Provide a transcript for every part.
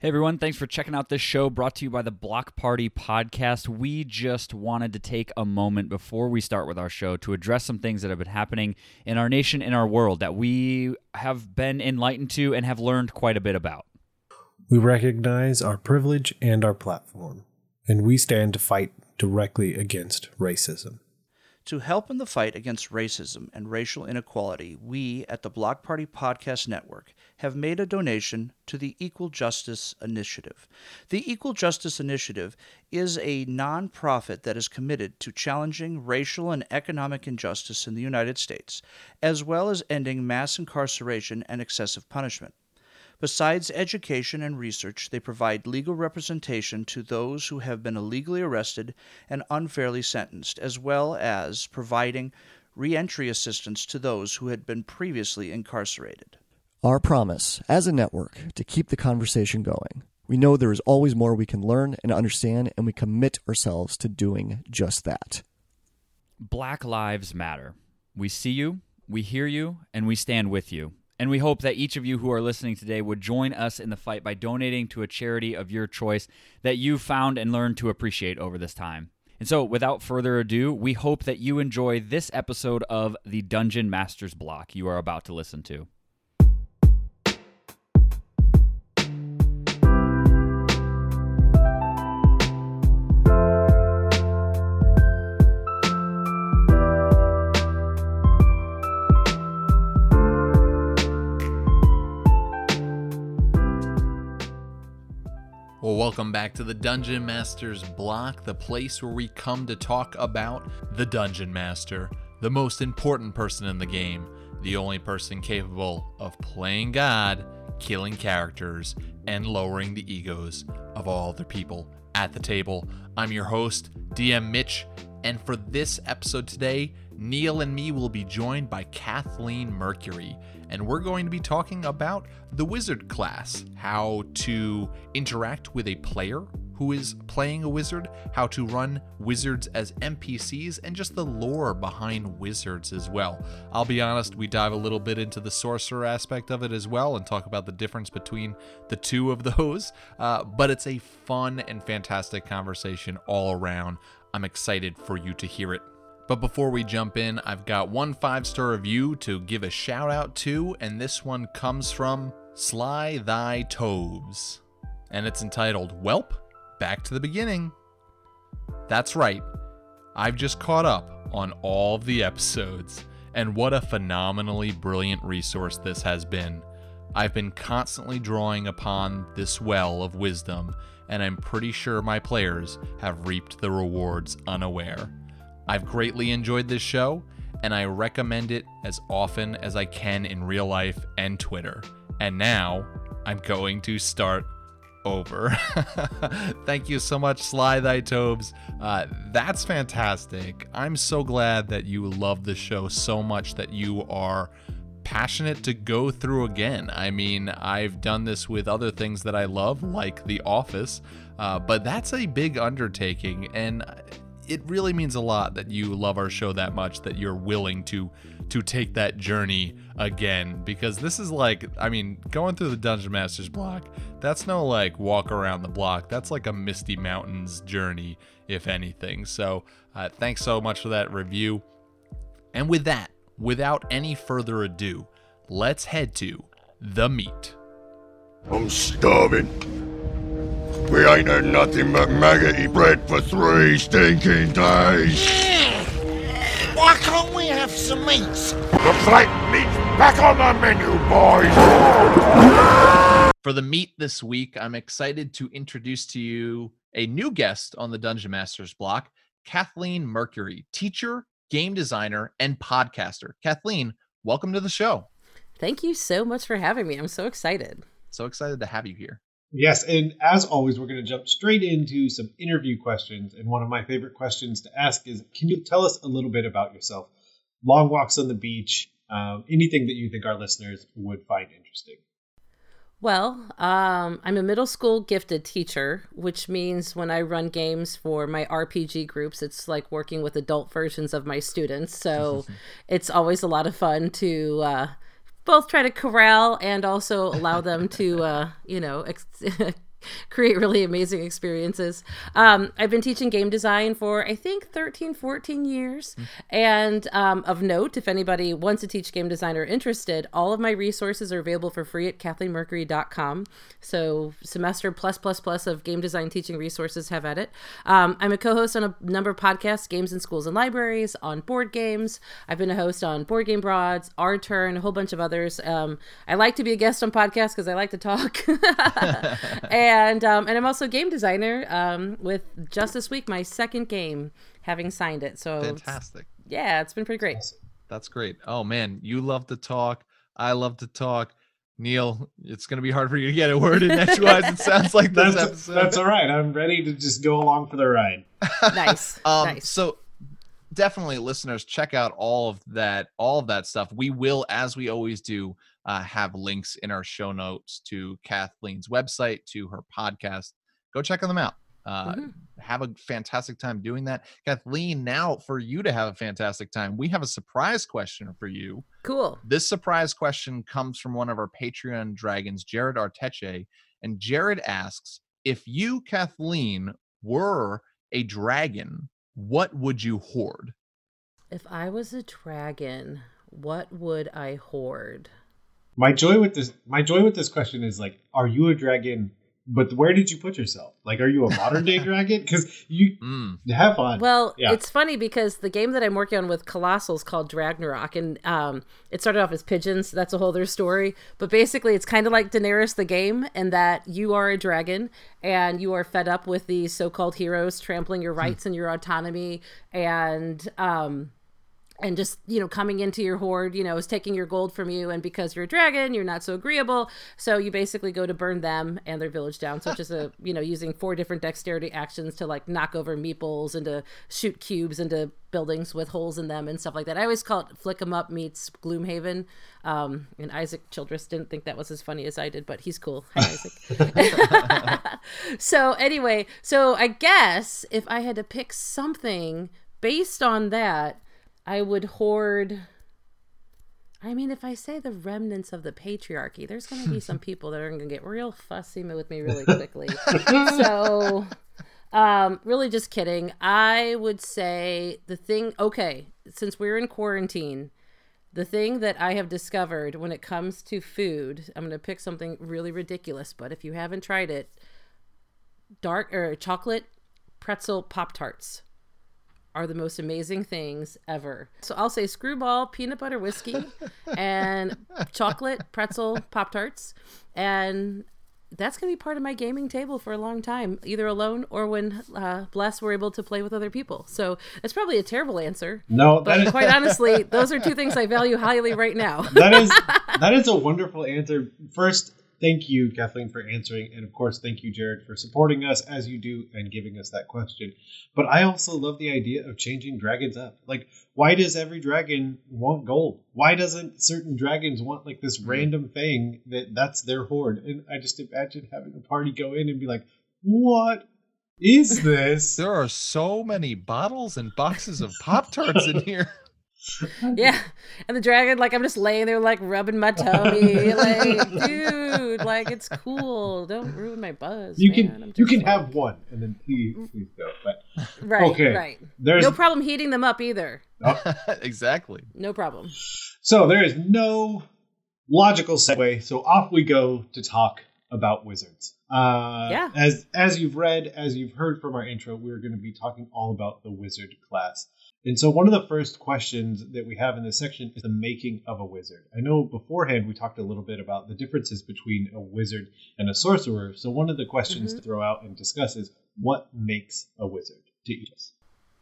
Hey everyone, thanks for checking out this show brought to you by the Block Party Podcast. We just wanted to take a moment before we start with our show to address some things that have been happening in our nation, in our world, that we have been enlightened to and have learned quite a bit about. We recognize our privilege and our platform, and we stand to fight directly against racism. To help in the fight against racism and racial inequality, we at the Block Party Podcast Network have made a donation to the Equal Justice Initiative. The Equal Justice Initiative is a nonprofit that is committed to challenging racial and economic injustice in the United States, as well as ending mass incarceration and excessive punishment. Besides education and research, they provide legal representation to those who have been illegally arrested and unfairly sentenced, as well as providing reentry assistance to those who had been previously incarcerated. Our promise as a network to keep the conversation going. We know there is always more we can learn and understand, and we commit ourselves to doing just that. Black Lives Matter. We see you, we hear you, and we stand with you. And we hope that each of you who are listening today would join us in the fight by donating to a charity of your choice that you found and learned to appreciate over this time. And so, without further ado, we hope that you enjoy this episode of the Dungeon Masters Block you are about to listen to. Welcome back to the Dungeon Master's Block, the place where we come to talk about the Dungeon Master, the most important person in the game, the only person capable of playing God, killing characters, and lowering the egos of all the people at the table. I'm your host, DM Mitch, and for this episode today, Neil and me will be joined by Kathleen Mercury, and we're going to be talking about the wizard class, how to interact with a player who is playing a wizard, how to run wizards as NPCs, and just the lore behind wizards as well. I'll be honest, we dive a little bit into the sorcerer aspect of it as well and talk about the difference between the two of those, uh, but it's a fun and fantastic conversation all around. I'm excited for you to hear it. But before we jump in, I've got one five star review to give a shout out to, and this one comes from Sly Thy Tobes. And it's entitled, Welp, Back to the Beginning. That's right, I've just caught up on all of the episodes, and what a phenomenally brilliant resource this has been. I've been constantly drawing upon this well of wisdom, and I'm pretty sure my players have reaped the rewards unaware. I've greatly enjoyed this show, and I recommend it as often as I can in real life and Twitter. And now I'm going to start over. Thank you so much, Sly Thy Tobes. Uh, that's fantastic. I'm so glad that you love the show so much that you are passionate to go through again. I mean, I've done this with other things that I love, like The Office, uh, but that's a big undertaking, and it really means a lot that you love our show that much that you're willing to to take that journey again. Because this is like I mean going through the Dungeon Masters block that's no like walk around the block. That's like a Misty Mountains journey if anything. So uh, thanks so much for that review. And with that without any further ado let's head to the meat. I'm starving. We ain't had nothing but maggoty bread for three stinking days. Why can't we have some meat? The flight meat's back on the menu, boys. For the meat this week, I'm excited to introduce to you a new guest on the Dungeon Masters block, Kathleen Mercury, teacher, game designer, and podcaster. Kathleen, welcome to the show. Thank you so much for having me. I'm so excited. So excited to have you here. Yes, and as always, we're going to jump straight into some interview questions. And one of my favorite questions to ask is Can you tell us a little bit about yourself? Long walks on the beach, um, anything that you think our listeners would find interesting. Well, um, I'm a middle school gifted teacher, which means when I run games for my RPG groups, it's like working with adult versions of my students. So it's always a lot of fun to uh, both try to corral and also allow them to, uh, you know, ex- create really amazing experiences. Um, I've been teaching game design for, I think, 13, 14 years. Mm. And um, of note, if anybody wants to teach game design or interested, all of my resources are available for free at kathleenmercury.com. So, semester plus, plus, plus of game design teaching resources have at it. Um, I'm a co host on a number of podcasts, Games in Schools and Libraries, on board games. I've been a host on Board Game Broads, Our Turn, a whole bunch of others. Um, I like to be a guest on podcasts because I like to talk. and and um, and I'm also a game designer um, with just this week my second game having signed it. So fantastic. It's, yeah, it's been pretty great. That's great. Oh man, you love to talk. I love to talk. Neil, it's going to be hard for you to get a word in edgewise. It sounds like this that's, episode. That's all right. I'm ready to just go along for the ride. nice. um, nice. So definitely listeners check out all of that all of that stuff we will as we always do uh, have links in our show notes to Kathleen's website, to her podcast. Go check them out. Uh, mm-hmm. Have a fantastic time doing that. Kathleen, now for you to have a fantastic time, we have a surprise question for you. Cool. This surprise question comes from one of our Patreon dragons, Jared Arteche. And Jared asks If you, Kathleen, were a dragon, what would you hoard? If I was a dragon, what would I hoard? My joy with this my joy with this question is like are you a dragon but where did you put yourself like are you a modern day dragon because you mm. have fun well yeah. it's funny because the game that i'm working on with colossal is called dragnarok and um, it started off as pigeons that's a whole other story but basically it's kind of like daenerys the game in that you are a dragon and you are fed up with these so-called heroes trampling your hmm. rights and your autonomy and um, and just you know coming into your horde you know is taking your gold from you and because you're a dragon you're not so agreeable. So you basically go to burn them and their village down. So it's just a you know using four different dexterity actions to like knock over meeples and to shoot cubes into buildings with holes in them and stuff like that. I always call it flick 'em up meets gloomhaven. Um, and isaac Childres didn't think that was as funny as i did but he's cool. Hi isaac. So anyway so i guess if i had to pick something based on that I would hoard. I mean, if I say the remnants of the patriarchy, there's going to be some people that are going to get real fussy with me really quickly. so, um, really just kidding. I would say the thing, okay, since we're in quarantine, the thing that I have discovered when it comes to food, I'm going to pick something really ridiculous, but if you haven't tried it, dark or chocolate pretzel Pop Tarts are the most amazing things ever. So I'll say Skrewball, peanut butter whiskey, and chocolate pretzel Pop Tarts. And that's going to be part of my gaming table for a long time, either alone or when uh, Bless were able to play with other people. So it's probably a terrible answer. No, but is... quite honestly, those are two things I value highly right now. that is that is a wonderful answer. First, thank you, Kathleen, for answering. And of course, thank you, Jared, for supporting us as you do and giving us that question. But I also love the idea of changing dragons up. Like, why does every dragon want gold? Why doesn't certain dragons want like this mm-hmm. random thing that that's their hoard? And I just imagine having a party go in and be like, what is this? there are so many bottles and boxes of Pop Tarts in here. yeah, and the dragon, like I'm just laying there, like rubbing my tummy, like dude, like it's cool. Don't ruin my buzz. You man. can you can like... have one, and then please please go. But right, okay, right. There's no problem heating them up either. Oh. exactly. No problem. So there is no logical segue. So off we go to talk about wizards. Uh, yeah. As as you've read, as you've heard from our intro, we're going to be talking all about the wizard class. And so, one of the first questions that we have in this section is the making of a wizard. I know beforehand we talked a little bit about the differences between a wizard and a sorcerer. So, one of the questions mm-hmm. to throw out and discuss is what makes a wizard to each us?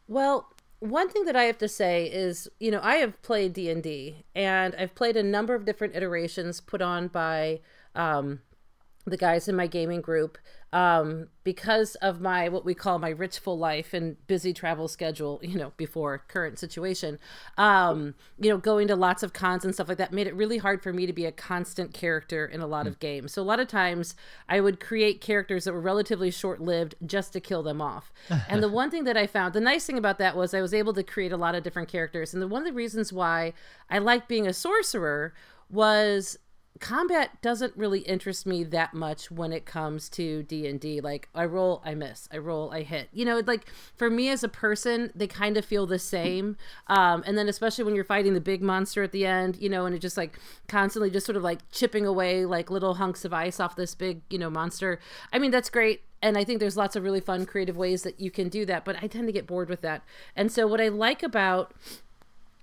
Well, one thing that I have to say is, you know, I have played D and D, and I've played a number of different iterations put on by um, the guys in my gaming group um, because of my what we call my rich full life and busy travel schedule you know before current situation um, you know going to lots of cons and stuff like that made it really hard for me to be a constant character in a lot mm. of games. So a lot of times i would create characters that were relatively short lived just to kill them off. And the one thing that i found the nice thing about that was i was able to create a lot of different characters. And the one of the reasons why i liked being a sorcerer was combat doesn't really interest me that much when it comes to d&d like i roll i miss. I roll i hit. You know like for me as a person they kind of feel the same. Um, and then especially when you're fighting the big monster at the end you know and it just like constantly just sort of like chipping away like little hunks of ice off this big you know monster. I mean that's great. And I think there's lots of really fun creative ways that you can do that, but I tend to get bored with that. And so what I like about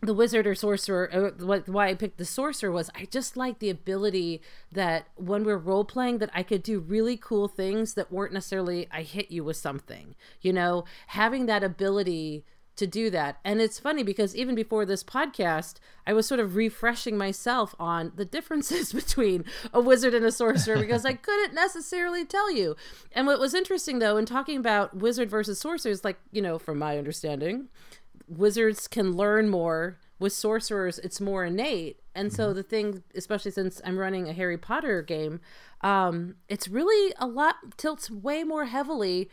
the wizard or sorcerer uh, what why i picked the sorcerer was i just like the ability that when we're role playing that i could do really cool things that weren't necessarily i hit you with something you know? Having that ability to do that. And it's funny because even before this podcast i was sort of refreshing myself on the differences between a wizard and a sorcerer because i couldn't necessarily tell you. And what was interesting though in talking about wizard versus sorcerers like you know from my understanding wizards can learn more. With sorcerers it's more innate. And so mm-hmm. the thing especially since i'm running a harry potter game um, it's really a lot tilts way more heavily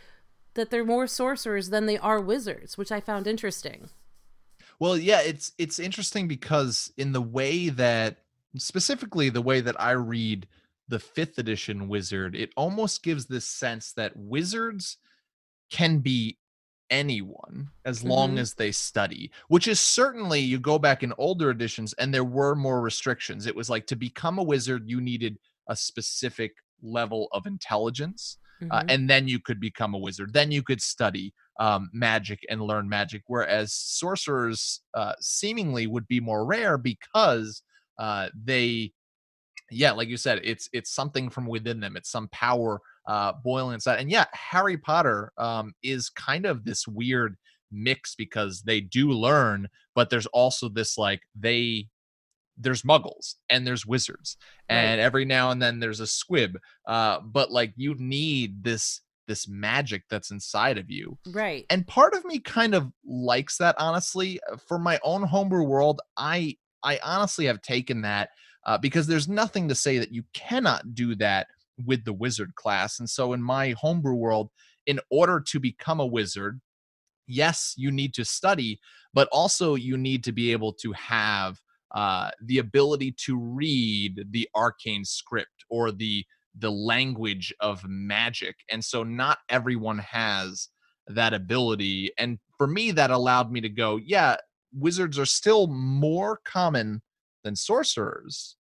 that they're more sorcerers than they are wizards which i found interesting. Well yeah it's it's interesting because in the way that specifically the way that i read the fifth edition wizard it almost gives this sense that wizards can be anyone as long mm-hmm. as they study, which is certainly you go back in older editions and there were more restrictions. It was like to become a wizard, you needed a specific level of intelligence. Uh, mm-hmm. Uh, and then you could become a wizard. Then you could study um, magic and learn magic. Whereas sorcerers uh, seemingly would be more rare because uh, they, yeah, like you said, it's it's something from within them. It's some power uh, boiling inside. And yeah, Harry Potter um, is kind of this weird mix because they do learn, but there's also this like they there's muggles and there's wizards right. and every now and then there's a squib uh but like you need this this magic that's inside of you right and part of me kind of likes that honestly uh, for my own homebrew world i i honestly have taken that uh, because there's nothing to say that you cannot do that with the wizard class. And so in my homebrew world, in order to become a wizard, yes, you need to study, but also you need to be able to have uh, the ability to read the arcane script or the the language of magic. And so not everyone has that ability. And for me, that allowed me to go, yeah, wizards are still more common than sorcerers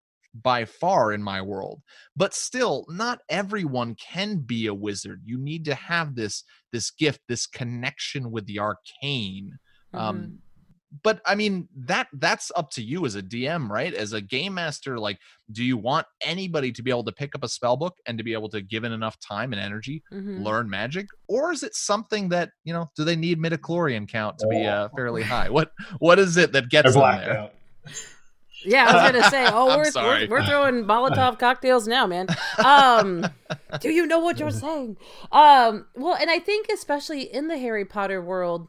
by far in my world but still not everyone can be a wizard you need to have this this gift this connection with the arcane um, mm-hmm. um but i mean that that's up to you as a dm right as a game master like do you want anybody to be able to pick up a spell book and to be able to given enough time and energy mm-hmm. learn magic or is it something that you know do they need midichlorian count to be uh, fairly high what what is it that gets them there out. Yeah, I was gonna say, oh, we're, we're, we're throwing Molotov cocktails now, man. Um, do you know what you're saying? Um, well, and I think especially in the Harry Potter world,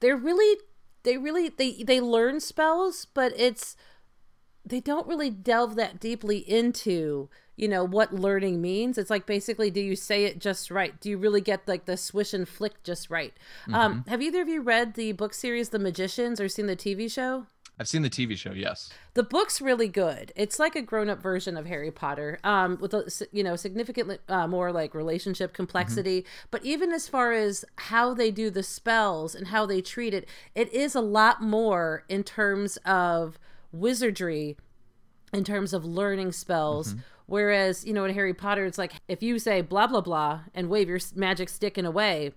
they're really, they really, they they learn spells, but it's they don't really delve that deeply into you know what learning means it's like basically do you say it just right do you really get like the swish and flick just right um, mm-hmm. um have either of you read the book series the magicians or seen the tv show I've seen the TV show. Yes, the book's really good. It's like a grown-up version of Harry Potter, um, with a you know significantly uh, more like relationship complexity. Mm-hmm. But even as far as how they do the spells and how they treat it, it is a lot more in terms of wizardry, in terms of learning spells. Mm-hmm. Whereas you know in Harry Potter, it's like if you say blah blah blah and wave your magic stick in a way,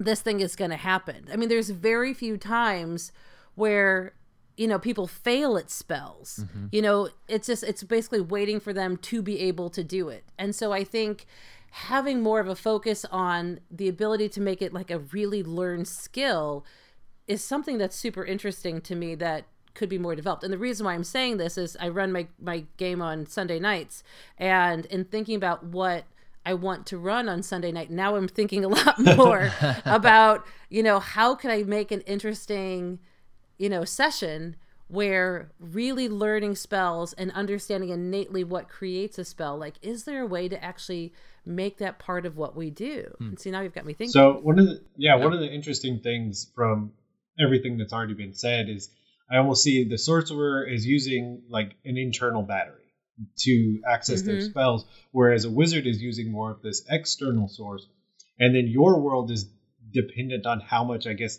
this thing is going to happen. I mean, there's very few times where you know people fail at spells mm-hmm. you know it's just it's basically waiting for them to be able to do it and so i think having more of a focus on the ability to make it like a really learned skill is something that's super interesting to me that could be more developed and the reason why i'm saying this is i run my my game on sunday nights and in thinking about what I want to run on Sunday night. Now I'm thinking a lot more about, you know, how can I make an interesting you know, session where really learning spells and understanding innately what creates a spell, like, is there a way to actually make that part of what we do? Hmm. And see, now you've got me thinking. So one of the yeah, yeah, one of the interesting things from everything that's already been said is I almost see the sorcerer is using like an internal battery. to access their Mhm. spells, whereas a wizard is using more of this external source, and then your world is dependent on how much, I guess,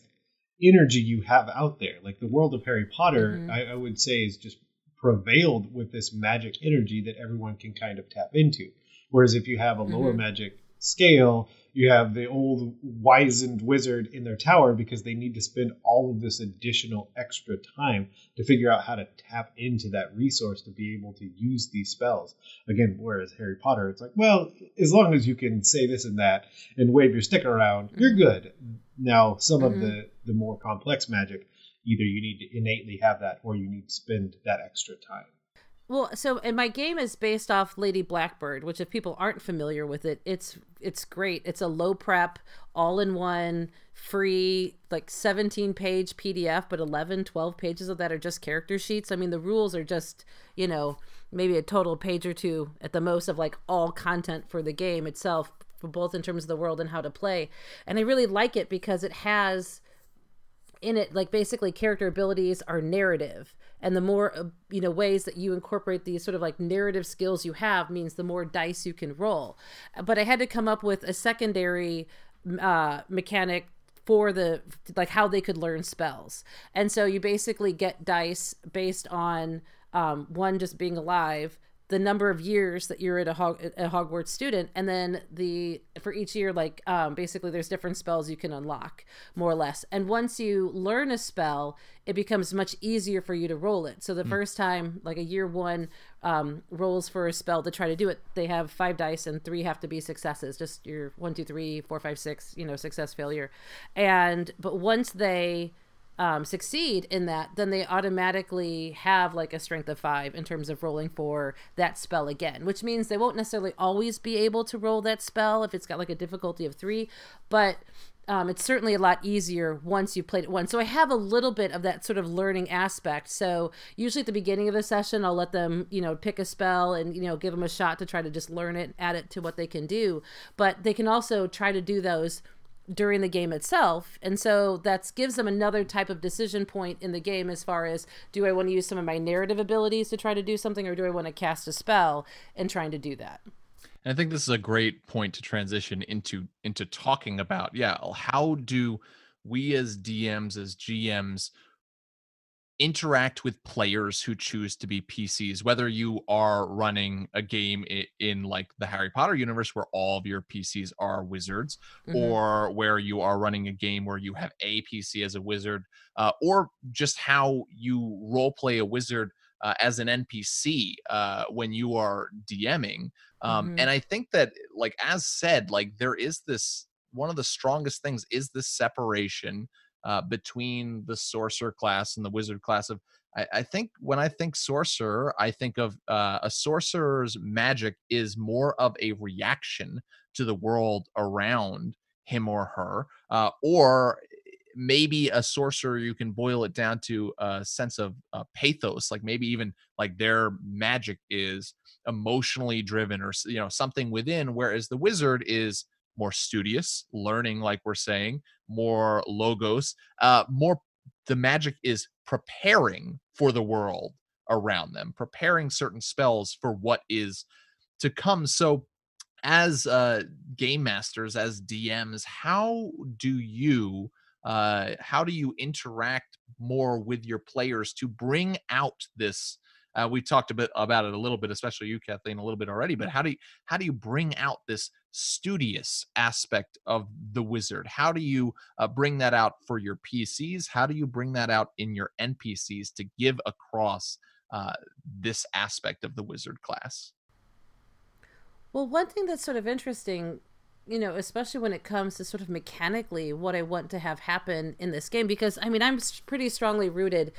energy you have out there. Like the world of Harry Potter, Mhm. I, I would say is just prevailed with this magic energy that everyone can kind of tap into. Whereas if you have a lower Mhm. magic scale, you have the old wizened wizard in their tower because they need to spend all of this additional extra time to figure out how to tap into that resource to be able to use these spells. Again, whereas Harry Potter, it's like, well, as long as you can say this and that and wave your stick around, you're good. Now, some of Mhm. the the more complex magic, either you need to innately have that or you need to spend that extra time. Well, so and my game is based off Lady Blackbird, which if people aren't familiar with it, it's it's great. It's a low prep, all in one, free like 17 page PDF, but 11, 12 pages of that are just character sheets. I mean, the rules are just, you know, maybe a total page or two at the most of like all content for the game itself, both in terms of the world and how to play. And I really like it because it has in it like basically character abilities are narrative and the more uh, you know ways that you incorporate these sort of like narrative skills you have means the more dice you can roll. But i had to come up with a secondary uh mechanic for the like how they could learn spells. And so you basically get dice based on um, one just being alive the number of years that you're at a, Hog- a Hogwarts student, and then the for each year, like um, basically, there's different spells you can unlock, more or less. And once you learn a spell, it becomes much easier for you to roll it. So the first time, like a year one um, rolls for a spell to try to do it, they have five dice, and three have to be successes. Just your one, two, three, four, five, six, you know, success, failure. And but once they um, succeed in that, then they automatically have like a strength of five in terms of rolling for that spell again, which means they won't necessarily always be able to roll that spell if it's got like a difficulty of three, but um, it's certainly a lot easier once you've played it once. So I have a little bit of that sort of learning aspect. So usually at the beginning of the session, I'll let them, you know, pick a spell and, you know, give them a shot to try to just learn it, add it to what they can do. But they can also try to do those during the game itself. And so that gives them another type of decision point in the game as far as do i want to use some of my narrative abilities to try to do something or do i want to cast a spell and trying to do that? And I think this is a great point to transition into into talking about. Yeah, how do we as DMs as GMs interact with players who choose to be PCs whether you are running a game in, in like the Harry Potter universe where all of your PCs are wizards Mhm. or where you are running a game where you have a PC as a wizard uh, or just how you role play a wizard uh, as an NPC uh, when you are DMing um, Mhm. and i think that like as said like there is this one of the strongest things is this separation uh, between the sorcerer class and the wizard class of I, I think when i think sorcerer i think of uh, a sorcerer's magic is more of a reaction to the world around him or her uh, or maybe a sorcerer you can boil it down to a sense of uh, pathos like maybe even like their magic is emotionally driven or you know something within whereas the wizard is more studious learning like we're saying more logos uh more the magic is preparing for the world around them preparing certain spells for what is to come. So as uh game masters as dms how do you uh how do you interact more with your players to bring out this uh, we talked a bit about it a little bit especially you kathleen a little bit already but how do you how do you bring out this studious aspect of the wizard? How do you uh, bring that out for your pcs how do you bring that out in your npcs to give across uh, this aspect of the wizard class? Well, one thing that's sort of interesting, you know, especially when it comes to sort of mechanically what I want to have happen in this game, because I mean, I'm pretty strongly rooted,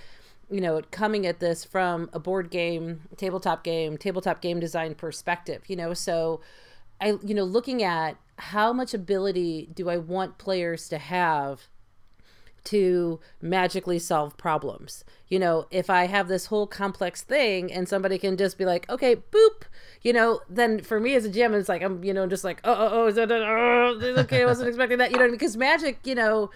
you know, coming at this from a board game, tabletop game, tabletop game design perspective, you know, so I, you know, looking at how much ability do I want players to have to magically solve problems. You know, if I have this whole complex thing and somebody can just be like, okay, boop, you know, then for me as a GM, it's like, I'm, you know, just like, oh, oh, oh, is that, oh, okay, I wasn't expecting that, you know, because magic, you know,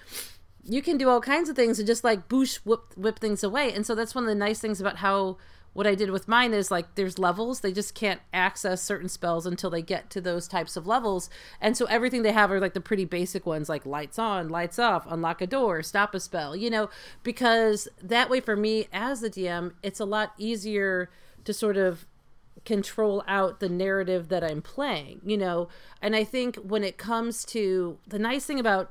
you can do all kinds of things and just like boosh, whip, whip things away. And so that's one of the nice things about how what I did with mine is like there's levels. They just can't access certain spells until they get to those types of levels. And so everything they have are like the pretty basic ones like lights on, lights off, unlock a door, stop a spell, you know, because that way for me as the DM, it's a lot easier to sort of control out the narrative that I'm playing, you know. And I think when it comes to the nice thing about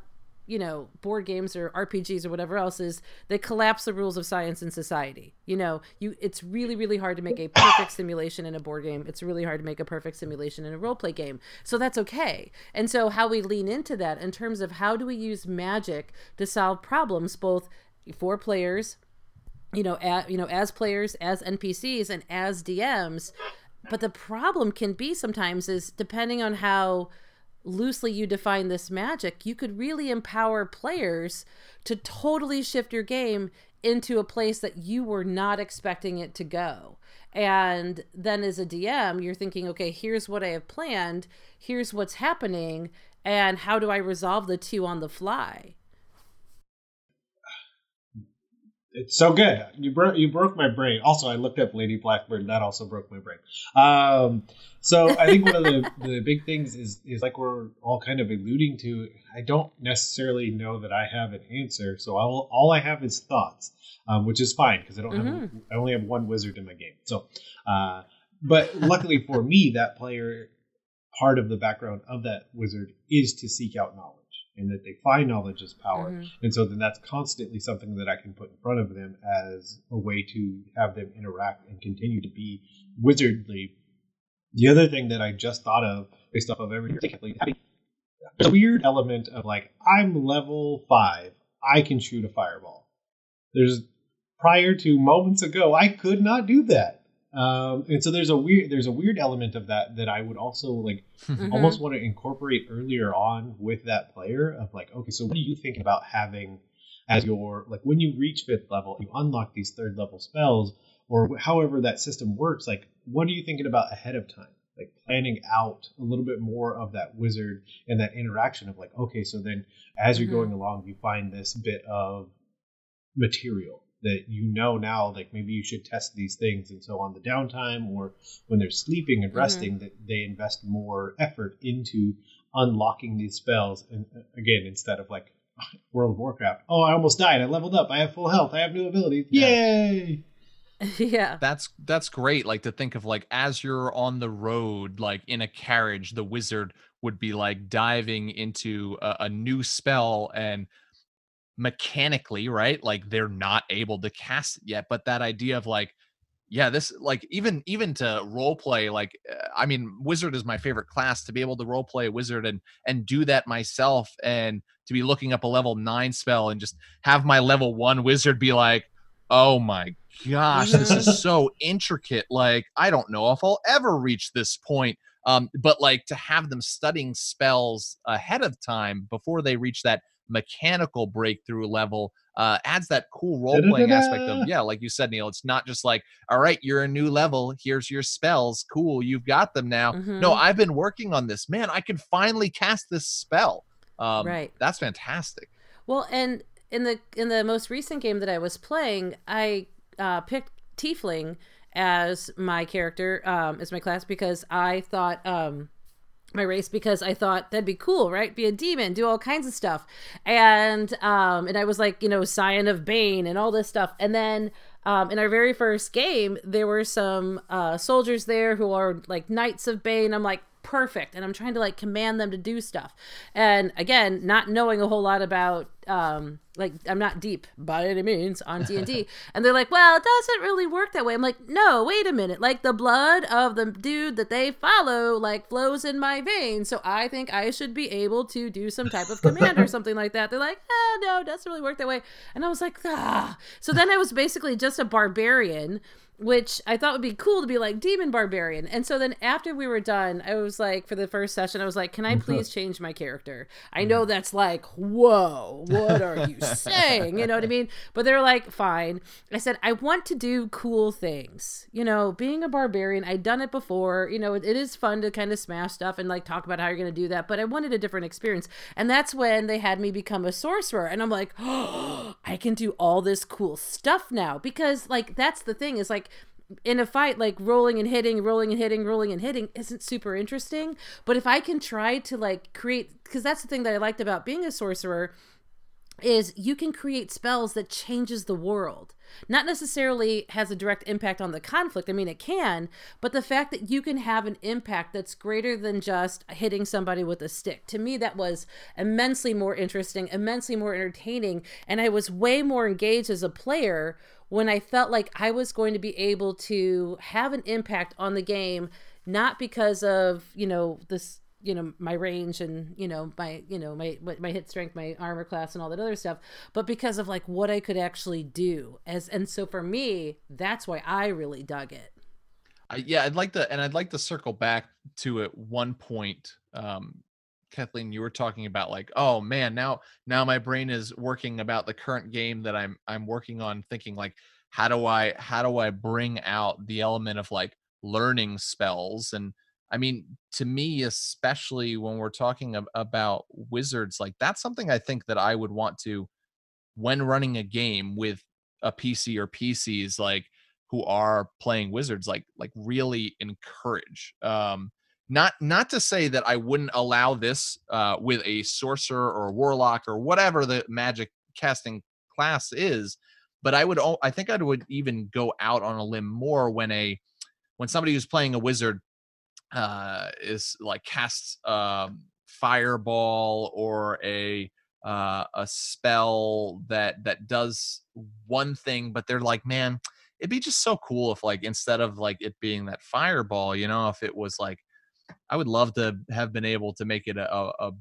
you know board games or rpgs or whatever else is they collapse the rules of science and society. You know you it's really really hard to make a perfect simulation in a board game. It's really hard to make a perfect simulation in a role play game. So that's okay. And so how we lean into that in terms of how do we use magic to solve problems both for players you know at, you know as players as npcs and as dms but the problem can be sometimes is depending on how loosely you define this magic, you could really empower players to totally shift your game into a place that you were not expecting it to go. And then as a DM, you're thinking, okay, here's what I have planned, here's what's happening, and how do I resolve the two on the fly? It's so good. You broke you broke my brain. Also, I looked up Lady Blackbird. That also broke my brain. Um, so I think one of the, the big things is is like we're all kind of alluding to. I don't necessarily know that I have an answer. So all all I have is thoughts, um, which is fine because I don't mm-hmm. have I only have one wizard in my game. So, uh, but luckily for me, that player part of the background of that wizard is to seek out knowledge and that they find knowledge as power. Mm-hmm. And so then that's constantly something that I can put in front of them as a way to have them interact and continue to be wizardly. The other thing that I just thought of based off of everything, there's a weird element of like, I'm level five, I can shoot a fireball. There's prior to moments ago, I could not do that. Um, and so there's a weird there's a weird element of that that I would also like mm-hmm. almost want to incorporate earlier on with that player of like okay so what do you think about having as your like when you reach fifth level you unlock these third level spells or however that system works like what are you thinking about ahead of time like planning out a little bit more of that wizard and that interaction of like okay so then as you're mm-hmm. going along you find this bit of material that you know now like maybe you should test these things and so on the downtime or when they're sleeping and mm-hmm. resting mm-hmm. that they invest more effort into unlocking these spells and uh, again instead of like world of warcraft oh i almost died i leveled up i have full health i have new abilities yeah. yay yeah that's that's great like to think of like as you're on the road like in a carriage the wizard would be like diving into a, a new spell and mechanically, right? Like they're not able to cast it yet. But that idea of like, yeah, this like even even to role play, like uh, I mean, wizard is my favorite class. To be able to role play a wizard and and do that myself, and to be looking up a level nine spell and just have my level one wizard be like, oh my gosh, this is so intricate. Like I don't know if I'll ever reach this point. Um, but like to have them studying spells ahead of time before they reach that mechanical breakthrough level uh, adds that cool role playing aspect of yeah, like you said, Neil. It's not just like, all right, you're a new level. Here's your spells. Cool, you've got them now. Mm-hmm. No, I've been working on this. Man, I can finally cast this spell. Um, right. That's fantastic. Well, and in the in the most recent game that I was playing, I uh, picked Tiefling as my character, um, as my class because I thought. Um, my race because I thought that'd be cool, right? Be a demon, do all kinds of stuff. And um and I was like, you know, Scion of Bane and all this stuff. And then um in our very first game, there were some uh soldiers there who are like Knights of Bane. I'm like, perfect and i'm trying to like command them to do stuff. And again not knowing a whole lot about um like i'm not deep by any means on d&d and they're like well it doesn't really work that way. I'm like no wait a minute. Like the blood of the dude that they follow like flows in my veins so i think i should be able to do some type of command or something like that. They're like oh no it doesn't really work that way. And i was like ah. So then i was basically just a barbarian which I thought would be cool to be like demon barbarian. And so then after we were done, I was like, for the first session, I was like, can I mm-hmm. please change my character? I mm-hmm. know that's like, whoa, what are you saying? You know what I mean? But they're like, fine. I said, I want to do cool things. You know, being a barbarian, I'd done it before. You know, it, it is fun to kind of smash stuff and like talk about how you're going to do that. But I wanted a different experience. And that's when they had me become a sorcerer. And I'm like, oh, I can do all this cool stuff now. Because like, that's the thing is like, in a fight like rolling and hitting rolling and hitting rolling and hitting isn't super interesting. But if i can try to like create because that's the thing that i liked about being a sorcerer is you can create spells that changes the world. Not necessarily has a direct impact on the conflict i mean it can but the fact that you can have an impact that's greater than just hitting somebody with a stick. To me that was immensely more interesting immensely more entertaining and i was way more engaged as a player when i felt like i was going to be able to have an impact on the game not because of you know this you know my range and you know my you know my my hit strength my armor class and all that other stuff but because of like what i could actually do. As and so for me that's why i really dug it. I, yeah i'd like to and i'd like to circle back to at one point um kathleen you were talking about like oh man now now my brain is working about the current game that i'm i'm working on thinking like how do i how do i bring out the element of like learning spells and I mean, to me, especially when we're talking ab- about wizards, like that's something I think that I would want to, when running a game with a PC or PCs, like who are playing wizards, like like really encourage. Um, not not to say that I wouldn't allow this uh, with a sorcerer or a warlock or whatever the magic casting class is, but I would I think I would even go out on a limb more when a when somebody who's playing a wizard uh, is like casts um, fireball or a uh, a spell that that does one thing, but they're like, man, it'd be just so cool if like instead of like it being that fireball, you know, if it was like, I would love to have been able to make it a, a, a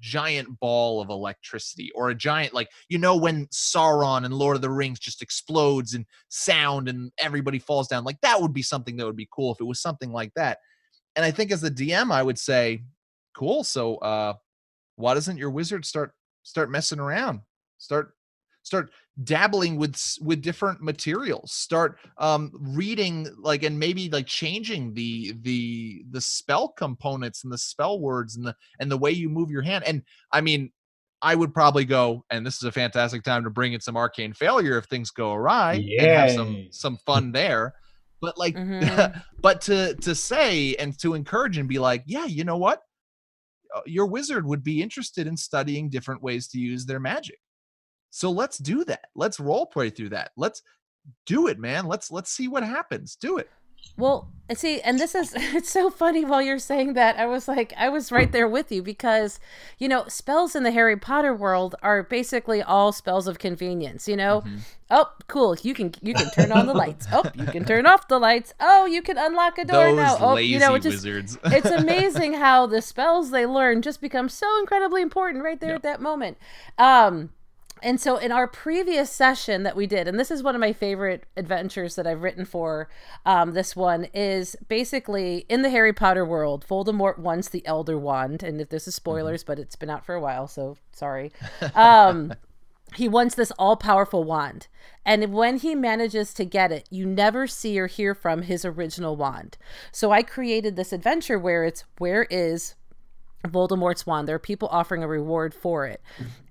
giant ball of electricity or a giant like you know when Sauron and Lord of the Rings just explodes and sound and everybody falls down like that would be something that would be cool if it was something like that and I think as the DM, I would say, cool. So uh, why doesn't your wizard start start messing around? Start start dabbling with with different materials start um reading like and maybe like changing the the the spell components and the spell words and the and the way you move your hand and i mean i would probably go and this is a fantastic time to bring in some arcane failure if things go awry Yay. and have some some fun there but like Mhm. but to to say and to encourage and be like yeah you know what Uh, your wizard would be interested in studying different ways to use their magic so let's do that let's role play through that let's do it man let's let's see what happens do it Well, and see, and this is it's so funny while you're saying that. I was like, I was right there with you because, you know, spells in the Harry Potter world are basically all spells of convenience, you know? Mm-hmm. Oh, cool. You can you can turn on the lights. Oh, you can turn off the lights. Oh, you can unlock a door those now. Oh, you know, it just wizards it's amazing how the spells they learn just become so incredibly important right there Yeah. at that moment. Um, and so in our previous session that we did, and this is one of my favorite adventures that I've written for um, this one, is basically in the Harry Potter world, Voldemort wants the Elder Wand. And if this is spoilers, but it's been out for a while, so sorry. Um, he wants this all powerful wand. And when he manages to get it, you never see or hear from his original wand. So I created this adventure where it's where is Voldemort's wand. There are people offering a reward for it.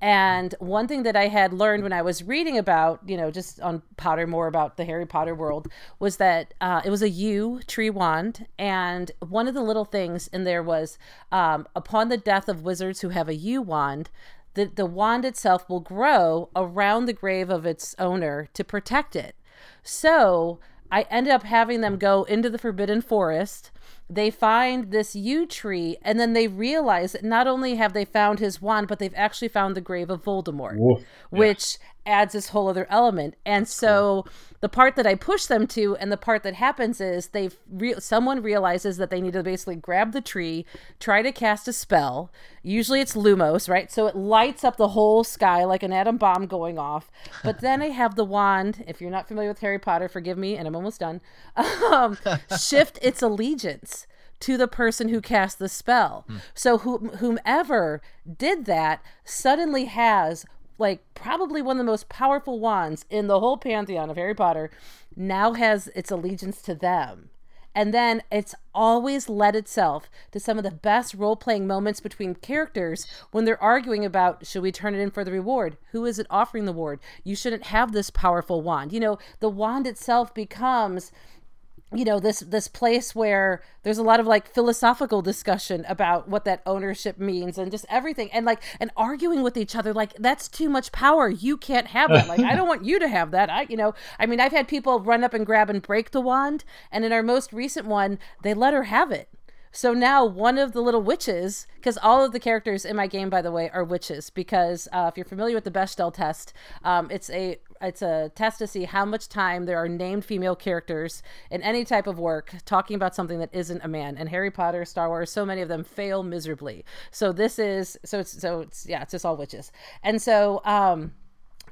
And one thing that I had learned when I was reading about, you know, just on Pottermore about the Harry Potter world was that uh, it was a yew tree wand. And one of the little things in there was um, upon the death of wizards who have a yew wand, the, the wand itself will grow around the grave of its owner to protect it. So I ended up having them go into the Forbidden Forest. They find this yew tree, and then they realize that not only have they found his wand, but they've actually found the grave of Voldemort, which adds this whole other element. And so the part that I push them to, and the part that happens is they've re- someone realizes that they need to basically grab the tree, try to cast a spell. Usually it's Lumos, right? So it lights up the whole sky like an atom bomb going off. But then I have the wand. If you're not familiar with Harry Potter, forgive me, and I'm almost done. Um, shift its allegiance to the person who cast the spell. So whom whomever did that suddenly has like probably one of the most powerful wands in the whole pantheon of Harry Potter now has its allegiance to them. And then it's always led itself to some of the best role playing moments between characters when they're arguing about should we turn it in for the reward? Who is it offering the reward? You shouldn't have this powerful wand. You know, the wand itself becomes you know this this place where there's a lot of like philosophical discussion about what that ownership means and just everything and like and arguing with each other like that's too much power. You can't have that. Like i don't want you to have that. I you know i mean i've had people run up and grab and break the wand and in our most recent one they let her have it. So now one of the little witches, because all of the characters in my game, by the way, are witches. Because uh, if you're familiar with the Bechdel test, um, it's a it's a test to see how much time there are named female characters in any type of work talking about something that isn't a man. And Harry Potter, Star Wars, so many of them fail miserably. So this is so it's so it's yeah, it's just all witches. And so um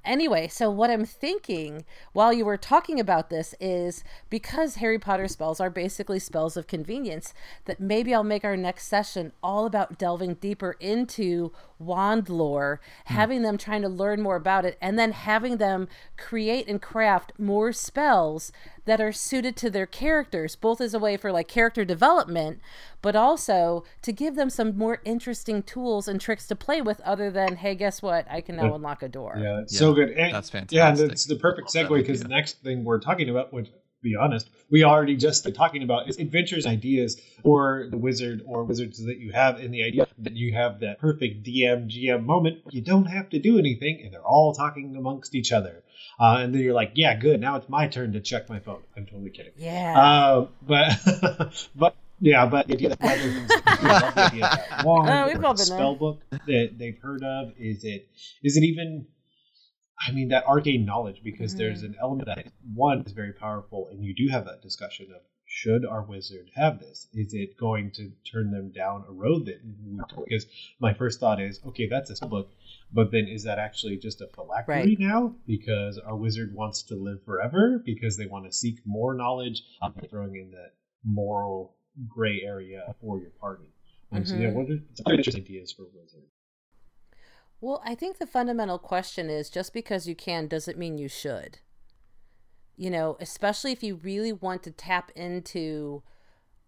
Anyway, so what I'm thinking while you were talking about this is because Harry Potter spells are basically spells of convenience, that maybe I'll make our next session all about delving deeper into wand lore, mm. having them trying to learn more about it, and then having them create and craft more spells that are suited to their characters, both as a way for like character development, but also to give them some more interesting tools and tricks to play with other than, hey, guess what? I can now unlock a door. Yeah, it's yeah, so good. And, that's fantastic. Yeah, and it's the perfect segue because the next thing we're talking about, which be honest, we already just talking about is adventures ideas or the wizard or wizards that you have in the idea that you have that perfect DM GM moment. You don't have to do anything and they're all talking amongst each other. Uh, and then you're like, yeah, good. Now it's my turn to check my phone. I'm totally kidding. Yeah. Uh, but but yeah, but the idea that the idea that wand oh, we've all been spell book that they've heard of is it is it even I mean that arcane knowledge because mm-hmm. there's an element that one is very powerful, and you do have that discussion of should our wizard have this? Is it going to turn them down a road that because my first thought is okay, that's a book, but then is that actually just a phylactery right. now because our wizard wants to live forever because they want to seek more knowledge? I'm throwing in that moral gray area for your party. mm-hmm. so yeah, what are some interesting ideas for wizard? Well, I think the fundamental question is just because you can doesn't mean you should. You know, especially if you really want to tap into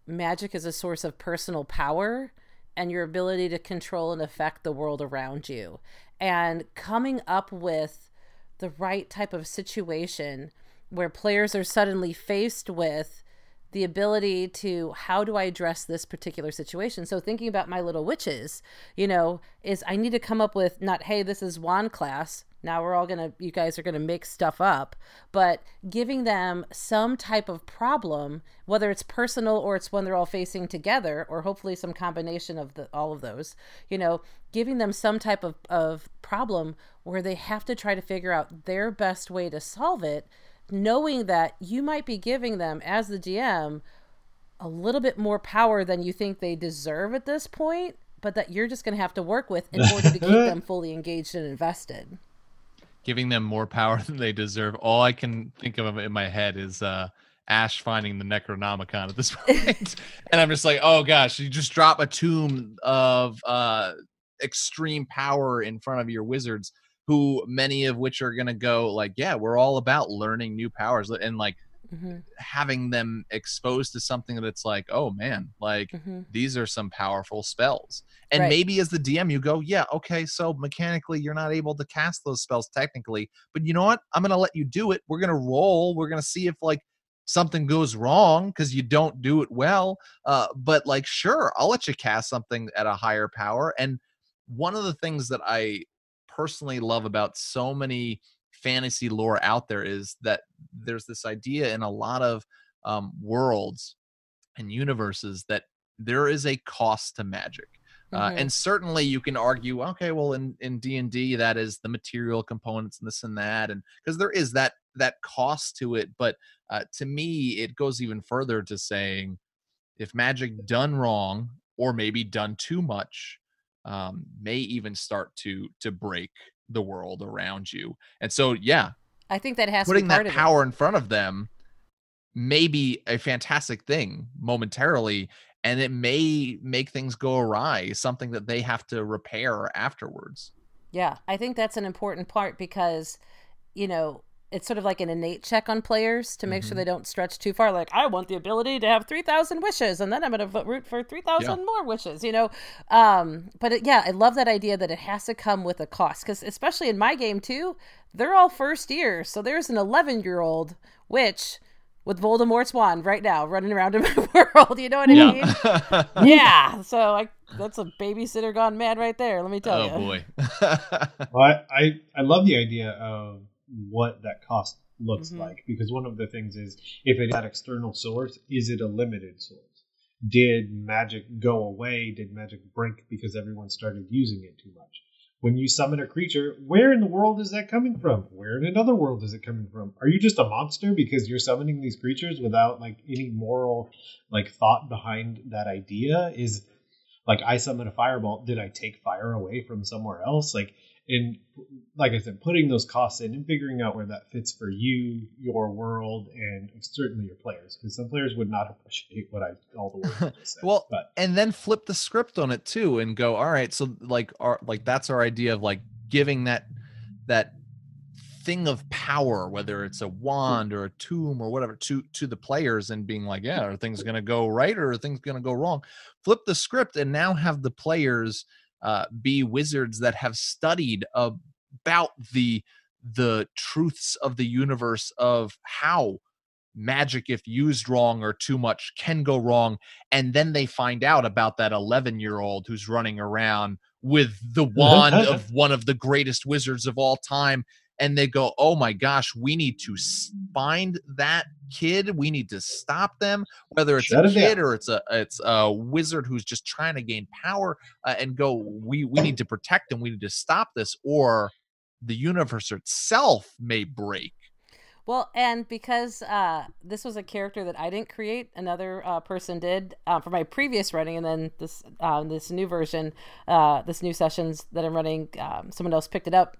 magic as a source of personal power and your ability to control and affect the world around you. And coming up with the right type of situation where players are suddenly faced with the ability to how do I address this particular situation. So thinking about my little witches, you know, is I need to come up with not hey, this is wand class. Now we're all gonna you guys are gonna make stuff up, but giving them some type of problem, whether it's personal or it's one they're all facing together, or hopefully some combination of the all of those, you know, giving them some type of, of problem where they have to try to figure out their best way to solve it knowing that you might be giving them as the GM a little bit more power than you think they deserve at this point, but that you're just going to have to work with in order to keep them fully engaged and invested. Giving them more power than they deserve. All I can think of in my head is uh, Ash finding the Necronomicon at this and I'm just like, oh gosh, you just drop a tomb of uh, extreme power in front of your wizards who many of which are going to go like yeah we're all about learning new powers and like mm-hmm. having them exposed to something that's like oh man like mm-hmm. these are some powerful spells and right. maybe as the dm you go yeah okay so mechanically you're not able to cast those spells technically but you know what i'm going to let you do it we're going to roll we're going to see if like something goes wrong because you don't do it well uh, but like sure i'll let you cast something at a higher power and one of the things that i personally love about so many fantasy lore out there is that there's this idea in a lot of um, worlds and universes that there is a cost to magic. Uh, mm-hmm. and certainly you can argue okay well in in d&d that is the material components and this and that and because there is that that cost to it but uh, to me it goes even further to saying if magic done wrong or maybe done too much um, may even start to to break the world around you. And so, yeah, I think that has putting that power in front of them may be a fantastic thing momentarily, and it may make things go awry. Something that they have to repair afterwards. Yeah, I think that's an important part because, you know, it's sort of like an innate check on players to make mm-hmm. sure they don't stretch too far. Like, I want the ability to have 3,000 wishes, and then I'm going to root for 3,000 yeah. more wishes, you know? Um, but it, yeah, I love that idea that it has to come with a cost. Because, especially in my game, too, they're all first year. So there's an 11 year old witch with Voldemort's wand right now, running around in my world. You know what I yeah. mean? yeah. So I that's a babysitter gone mad right there. Let me tell oh, you. Oh boy. well, I, I I love the idea of what that cost looks mm-hmm. like because one of the things is if it is that external source, is it a limited source? Did magic go away? Did magic break because everyone started using it too much? when you summon a creature, where in the world is that coming from? Where in another world is it coming from? Are you just a monster because you're summoning these creatures without like any moral like thought behind that idea? Is like I summon a fireball, did I take fire away from somewhere else? Like and like I said, putting those costs in and figuring out where that fits for you, your world, and certainly your players, because some players would not appreciate what I all the said. well, but. and then flip the script on it too, and go, all right, so like, our like that's our idea of like giving that that thing of power, whether it's a wand or a tomb or whatever, to to the players, and being like, yeah, are things going to go right or are things going to go wrong? Flip the script and now have the players uh, be wizards that have studied about the the truths of the universe of how magic if used wrong or too much can go wrong and then they find out about that 11 year old who's running around with the wand of one of the greatest wizards of all time and they go, "Oh my gosh, we need to find that kid. We need to stop them, whether it's Shut a it kid down. or it's a it's a wizard who's just trying to gain power uh, and go, we we need to protect them. We need to stop this or the universe itself may break." Well, and because uh, this was a character that I didn't create, another uh, person did uh, for my previous running, and then this uh, this new version, uh, this new sessions that I'm running, um, someone else picked it up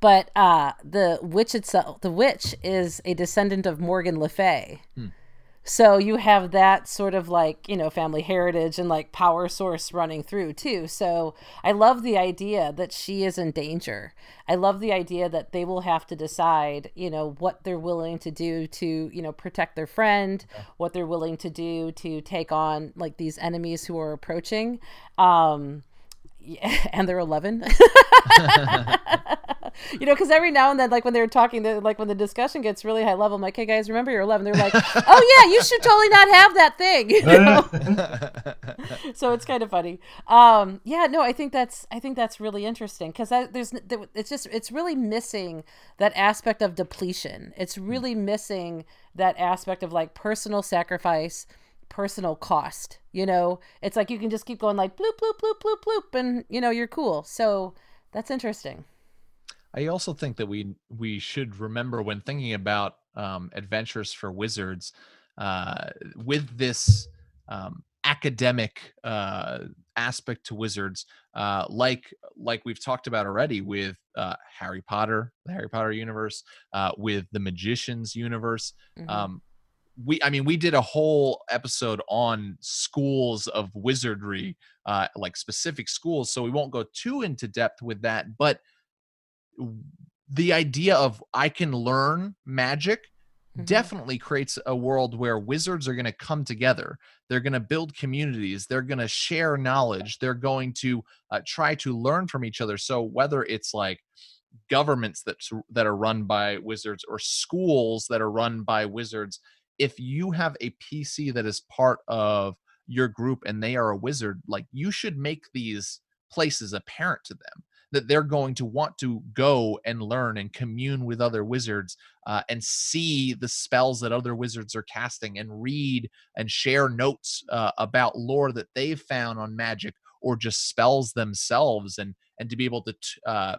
but uh, the witch itself, the witch is a descendant of Morgan Le Fay. Hmm. So you have that sort of like, you know, family heritage and like power source running through too. So I love the idea that she is in danger. I love the idea that they will have to decide, you know, what they're willing to do to, you know, protect their friend, what they're willing to do to take on like these enemies who are approaching. Um, yeah, and they're 11 you know because every now and then like when they're talking like when the discussion gets really high level i'm like hey guys remember you're 11 they're like oh yeah you should totally not have that thing you know? so it's kind of funny. Um yeah no i think that's i think that's really interesting because there's it's just it's really missing that aspect of depletion. It's really missing that aspect of like personal sacrifice personal cost. You know, it's like you can just keep going like bloop bloop bloop bloop bloop, and you know you're cool. So that's interesting. I also think that we we should remember when thinking about um, adventures for wizards uh, with this um, academic uh, aspect to wizards, uh, like like we've talked about already with uh, Harry Potter, the Harry Potter universe, uh, with the Magicians universe. Mm-hmm. Um, we i mean we did a whole episode on schools of wizardry uh like specific schools so we won't go too into depth with that but the idea of i can learn magic mm-hmm. definitely creates a world where wizards are going to come together they're going to build communities they're going to share knowledge they're going to uh, try to learn from each other so whether it's like governments that that are run by wizards or schools that are run by wizards if you have a PC that is part of your group and they are a wizard, like you should make these places apparent to them that they're going to want to go and learn and commune with other wizards uh, and see the spells that other wizards are casting and read and share notes uh, about lore that they've found on magic or just spells themselves and and to be able to t- uh,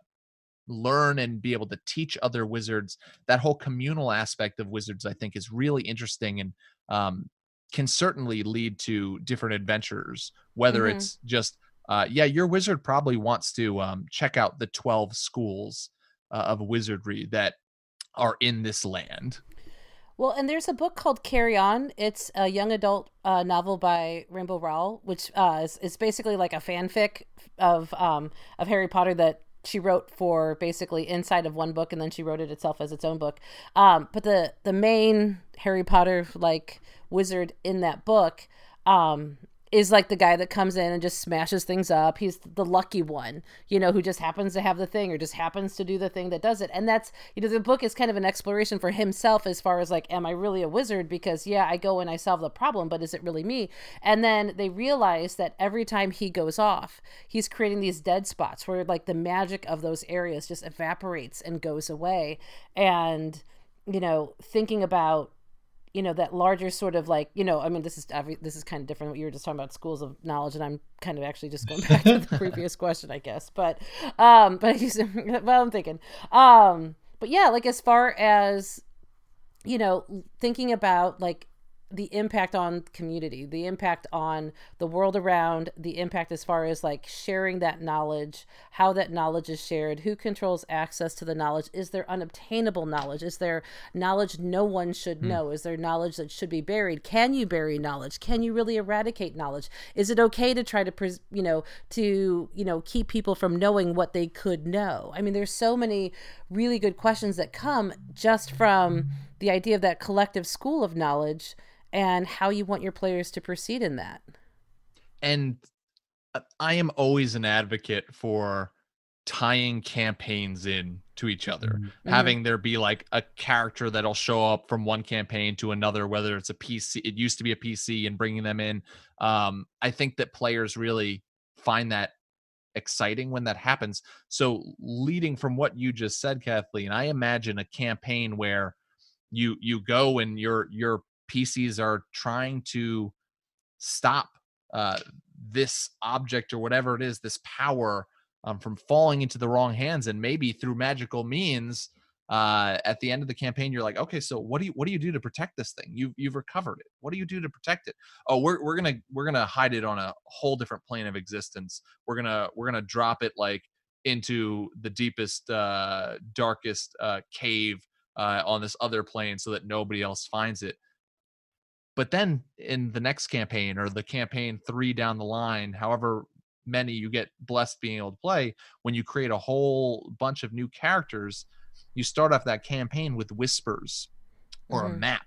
learn and be able to teach other wizards that whole communal aspect of wizards i think is really interesting and um, can certainly lead to different adventures whether mm-hmm. it's just uh, yeah your wizard probably wants to um, check out the 12 schools uh, of wizardry that are in this land well, and there's a book called Carry On. It's a young adult uh, novel by Rainbow Rowell, which uh, is, is basically like a fanfic of um, of Harry Potter that she wrote for basically inside of one book and then she wrote it itself as its own book. Um, but the the main harry potter like wizard in that book um, is like the guy that comes in and just smashes things up. He's the lucky one, you know, who just happens to have the thing or just happens to do the thing that does it. And that's, you know, the book is kind of an exploration for himself as far as like, am I really a wizard? Because, yeah, I go and I solve the problem, but is it really me? And then they realize that every time he goes off, he's creating these dead spots where like the magic of those areas just evaporates and goes away. And, you know, thinking about you know that larger sort of like you know i mean this is this is kind of different what you were just talking about schools of knowledge and i'm kind of actually just going back to the previous question i guess but um but i just well i'm thinking um but yeah like as far as you know thinking about like the impact on community, the impact on the world around, the impact as far as like sharing that knowledge, how that knowledge is shared, who controls access to the knowledge, is there unobtainable knowledge? Is there knowledge no one should mm. know? Is there knowledge that should be buried? Can you bury knowledge? Can you really eradicate knowledge? Is it okay to try to pres- you know, to, you know, keep people from knowing what they could know? I mean, there's so many really good questions that come just from the idea of that collective school of knowledge and how you want your players to proceed in that. And uh, I am always an advocate for tying campaigns in to each other mm-hmm. having there be like a character that'll show up from one campaign to another whether it's a pc it used to be a pc and bringing them in um i think that players really find that exciting when that happens so leading from what you just said kathleen i imagine a campaign where you you go and your your PCs are trying to stop uh, this object or whatever it is, this power um, from falling into the wrong hands, and maybe through magical means, uh, at the end of the campaign, you're like, okay, so what do you what do you do to protect this thing? You've you've recovered it. What do you do to protect it? Oh, we're we're gonna we're gonna hide it on a whole different plane of existence. We're gonna we're gonna drop it like into the deepest, uh, darkest uh, cave uh, on this other plane so that nobody else finds it. But then in the next campaign or the campaign three down the line, however many you get blessed being able to play, when you create a whole bunch of new characters, you start off that campaign with whispers or mm-hmm. a map,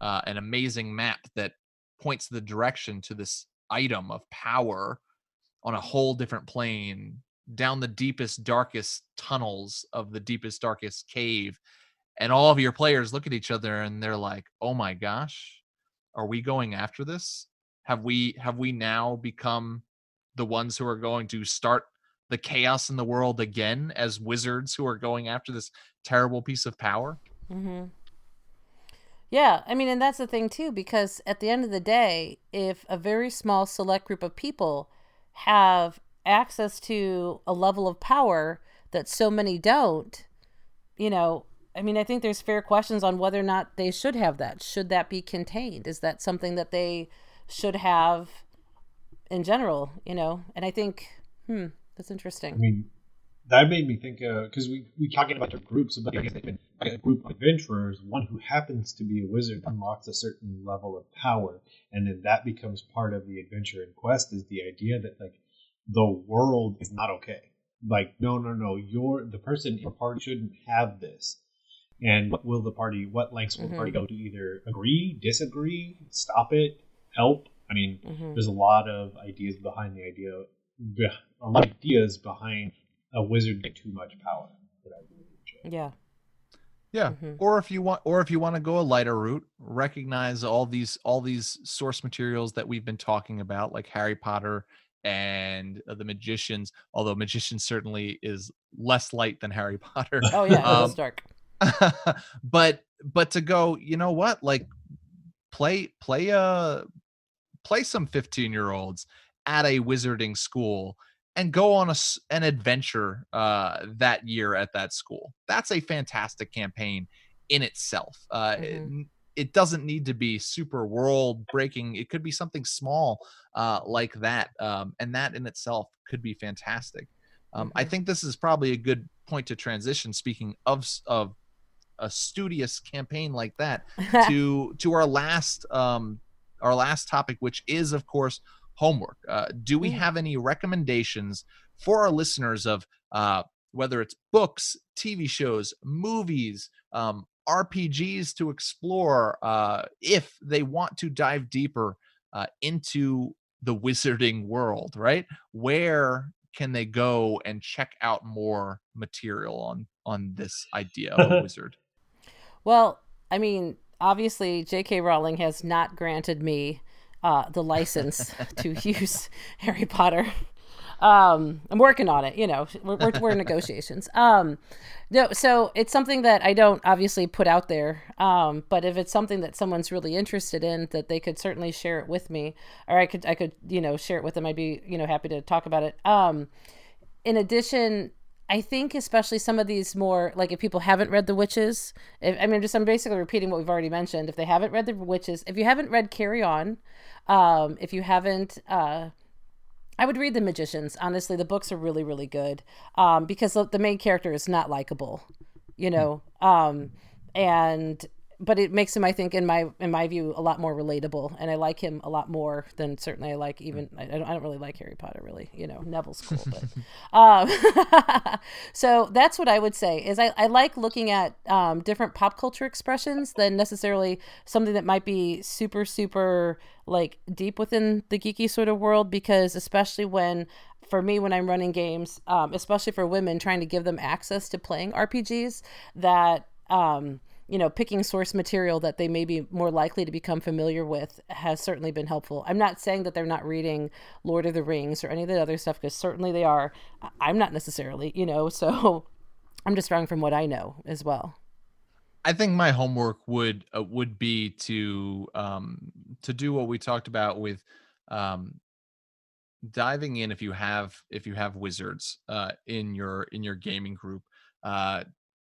uh, an amazing map that points the direction to this item of power on a whole different plane down the deepest darkest tunnels of the deepest darkest cave and all of your players look at each other and they're like oh my gosh are we going after this have we have we now become the ones who are going to start the chaos in the world again as wizards who are going after this terrible piece of power mm-hmm. yeah i mean and that's the thing too because at the end of the day if a very small select group of people have access to a level of power that so many don't you know I mean, I think there's fair questions on whether or not they should have that. Should that be contained? Is that something that they should have in general? You know, and I think, hmm, that's interesting. I mean, that made me think because uh, we we talking about the groups about a group of adventurers. One who happens to be a wizard unlocks a certain level of power, and then that becomes part of the adventure and quest. Is the idea that like the world is not okay. Like no no no, you're the person in party shouldn't have this and what will the party what lengths will mm-hmm. the party mm-hmm. go to either agree disagree stop it help i mean mm-hmm. there's a lot of ideas behind the idea a lot of ideas behind a wizard getting too much power yeah yeah mm-hmm. or if you want or if you want to go a lighter route recognize all these all these source materials that we've been talking about like harry potter and the magicians although magicians certainly is less light than harry potter oh yeah um, it's dark but but to go, you know what? Like play play uh play some 15 year olds at a wizarding school and go on a, an adventure uh, that year at that school. That's a fantastic campaign in itself. Uh, mm-hmm. it, it, doesn't need to be super world breaking. It could be something small uh, like that, um, and that in itself could be fantastic. Um, mm-hmm. I think this is probably a good point to transition. Speaking of of a studious campaign like that to to our last um our last topic which is of course homework uh, do we mm. have any recommendations for our listeners of uh, whether it's books tv shows movies um, rpgs to explore uh, if they want to dive deeper uh, into the wizarding world, right? Where can they go and check out more material on on this idea of a wizard? Well, I mean, obviously, J.K. Rowling has not granted me uh, the license to use Harry Potter. Um, I'm working on it. You know, we're, we're, we're in negotiations. Um, no, so it's something that I don't obviously put out there. Um, but if it's something that someone's really interested in, that they could certainly share it with me, or I could, I could, you know, share it with them. I'd be, you know, happy to talk about it. Um, in addition, I think especially some of these more like if people haven't read The Witches, if, I mean, just I'm basically repeating what we've already mentioned. If they haven't read The Witches, if you haven't read Carry On, um, if you haven't, uh, I would read The Magicians. Honestly, the books are really, really good um, because the, main character is not likable, you know, um, and but it makes him i think in my in my view a lot more relatable and i like him a lot more than certainly i like even i don't, I don't really like harry potter really you know neville's cool but um, so that's what i would say is i, I like looking at um, different pop culture expressions than necessarily something that might be super super like deep within the geeky sort of world because especially when for me when i'm running games um, especially for women trying to give them access to playing rpgs that um, you know, picking source material that they may be more likely to become familiar with has certainly been helpful. I'm not saying that they're not reading Lord of the Rings or any of the other stuff, because certainly they are. I'm not necessarily, you know, so I'm just drawing from what I know as well. I think my homework would uh, would be to um, to do what we talked about with um, diving in if you have if you have wizards uh, in your in your gaming group uh,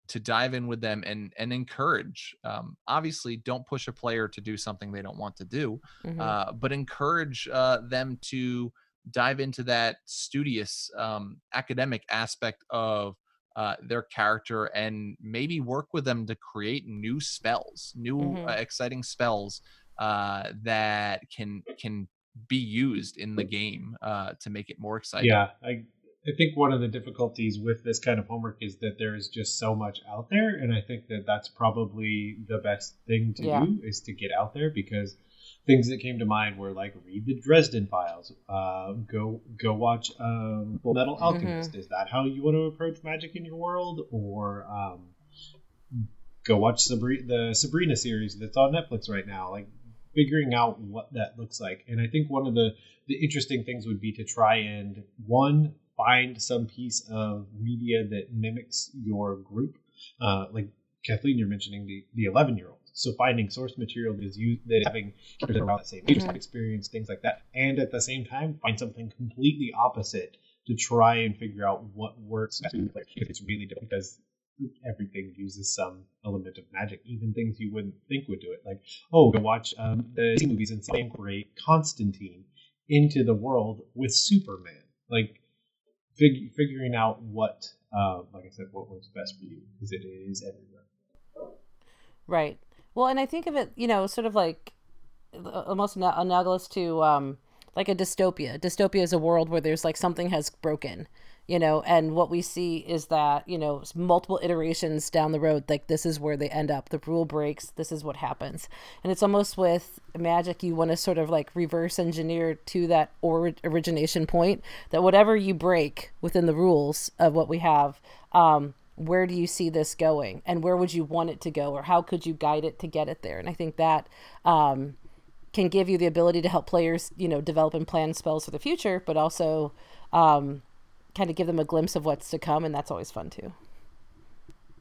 to dive in with them and and encourage. Um, obviously, don't push a player to do something they don't want to do, mm-hmm. uh, but encourage uh, them to dive into that studious um, academic aspect of uh, their character and maybe work with them to create new spells, new mm-hmm. uh, exciting spells uh, that can can be used in the game uh, to make it more exciting. Yeah, I I think one of the difficulties with this kind of homework is that there is just so much out there, and I think that that's probably the best thing to yeah. do is to get out there because things that came to mind were like read the Dresden Files, uh, go go watch um, Full Metal Alchemist. Mm-hmm. Is that how you want to approach magic in your world, or um, go watch Sabri- the Sabrina series that's on Netflix right now? Like figuring out what that looks like, and I think one of the the interesting things would be to try and one find some piece of media that mimics your group. Uh, like Kathleen, you're mentioning the the 11 year old. So finding source material that is used, that is having around the same age mm-hmm. experience, things like that, and at the same time find something completely opposite to try and figure out what works. Because it's really difficult because everything uses some element of magic, even things you wouldn't think would do it. Like, oh, go watch um, the movies and incorporate Constantine into the world with Superman. Like, fig- figuring out what, uh, like I said, what works best for you because it is everywhere. Right. Well, and I think of it, you know, sort of like almost analogous to um, like a dystopia. Dystopia is a world where there's like something has broken you know and what we see is that you know multiple iterations down the road like this is where they end up. The rule breaks this is what happens. And it's almost with magic you want to sort of like reverse engineer to that or- origination point that whatever you break within the rules of what we have um, where do you see this going? And where would you want it to go? Or how could you guide it to get it there? And i think that um, can give you the ability to help players you know develop and plan spells for the future but also um, kind of give them a glimpse of what's to come, and that's always fun too.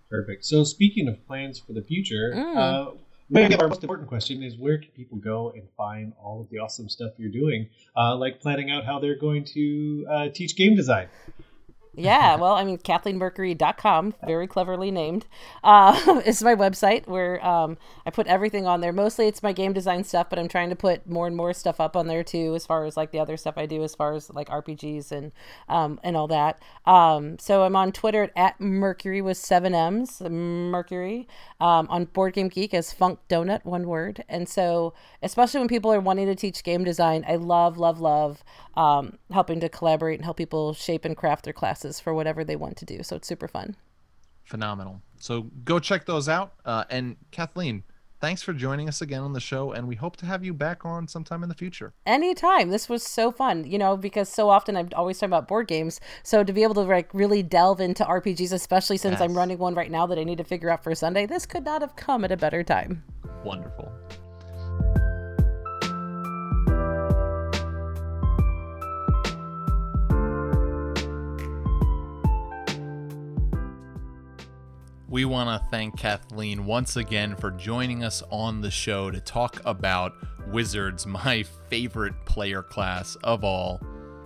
Perfect. So, speaking of plans for the future, mm. uh, maybe our most important question is where can people go and find all of the awesome stuff you're doing, uh, like planning out how they're going to uh, teach game design? Yeah, well, I mean, KathleenMercury.com, very cleverly named, uh, is my website where um, I put everything on there. Mostly it's my game design stuff, but I'm trying to put more and more stuff up on there too, as far as like the other stuff I do, as far as like RPGs and um, and all that. Um, so I'm on Twitter at Mercury with seven M's, Mercury. Um, on Board Game Geek as Funk Donut, one word. And so, especially when people are wanting to teach game design, I love, love, love um, helping to collaborate and help people shape and craft their classes for whatever they want to do. So it's super fun. Phenomenal. So go check those out. Uh, and Kathleen, thanks for joining us again on the show, and we hope to have you back on sometime in the future. Anytime. This was so fun, you know, because so often I'm always talking about board games. So to be able to like really delve into RPGs, especially since I'm running one right now that I need to figure out for Sunday, this could not have come at a better time. Wonderful. We want to thank Kathleen once again for joining us on the show to talk about Wizards, my favorite player class of all.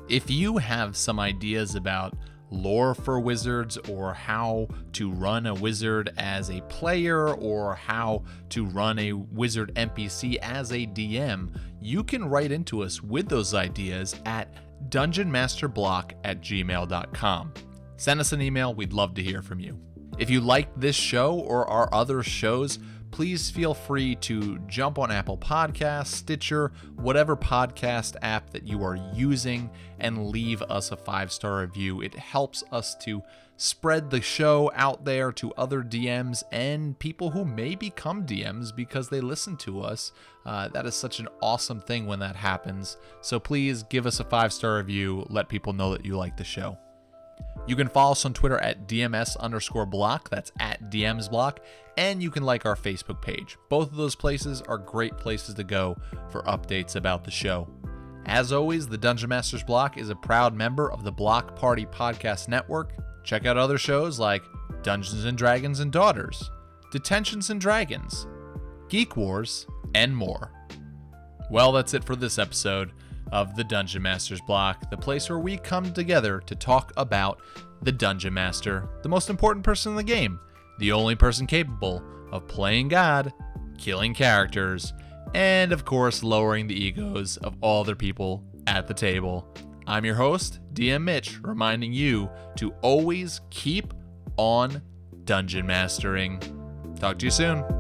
If you have some ideas about lore for wizards or how to run a wizard as a player or how to run a wizard NPC as a DM, you can write into us with those ideas at dungeonmasterblock at gmail.com. Send us an email, we'd love to hear from you. If you liked this show or our other shows, please feel free to jump on Apple Podcasts, Stitcher, whatever podcast app that you are using, and leave us a five star review. It helps us to spread the show out there to other DMs and people who may become DMs because they listen to us. Uh, that is such an awesome thing when that happens. So please give us a five star review. Let people know that you like the show. You can follow us on Twitter at DMS underscore block. That's at DMs block. And you can like our Facebook page. Both of those places are great places to go for updates about the show. As always, the Dungeon Masters Block is a proud member of the Block Party Podcast Network. Check out other shows like Dungeons and Dragons and Daughters, Detentions and Dragons, Geek Wars, and more. Well, that's it for this episode of the Dungeon Masters Block, the place where we come together to talk about the Dungeon Master, the most important person in the game, the only person capable of playing God, killing characters, and of course, lowering the egos of all other people at the table. I'm your host, DM Mitch, reminding you to always keep on dungeon mastering. Talk to you soon.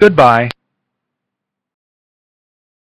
Goodbye.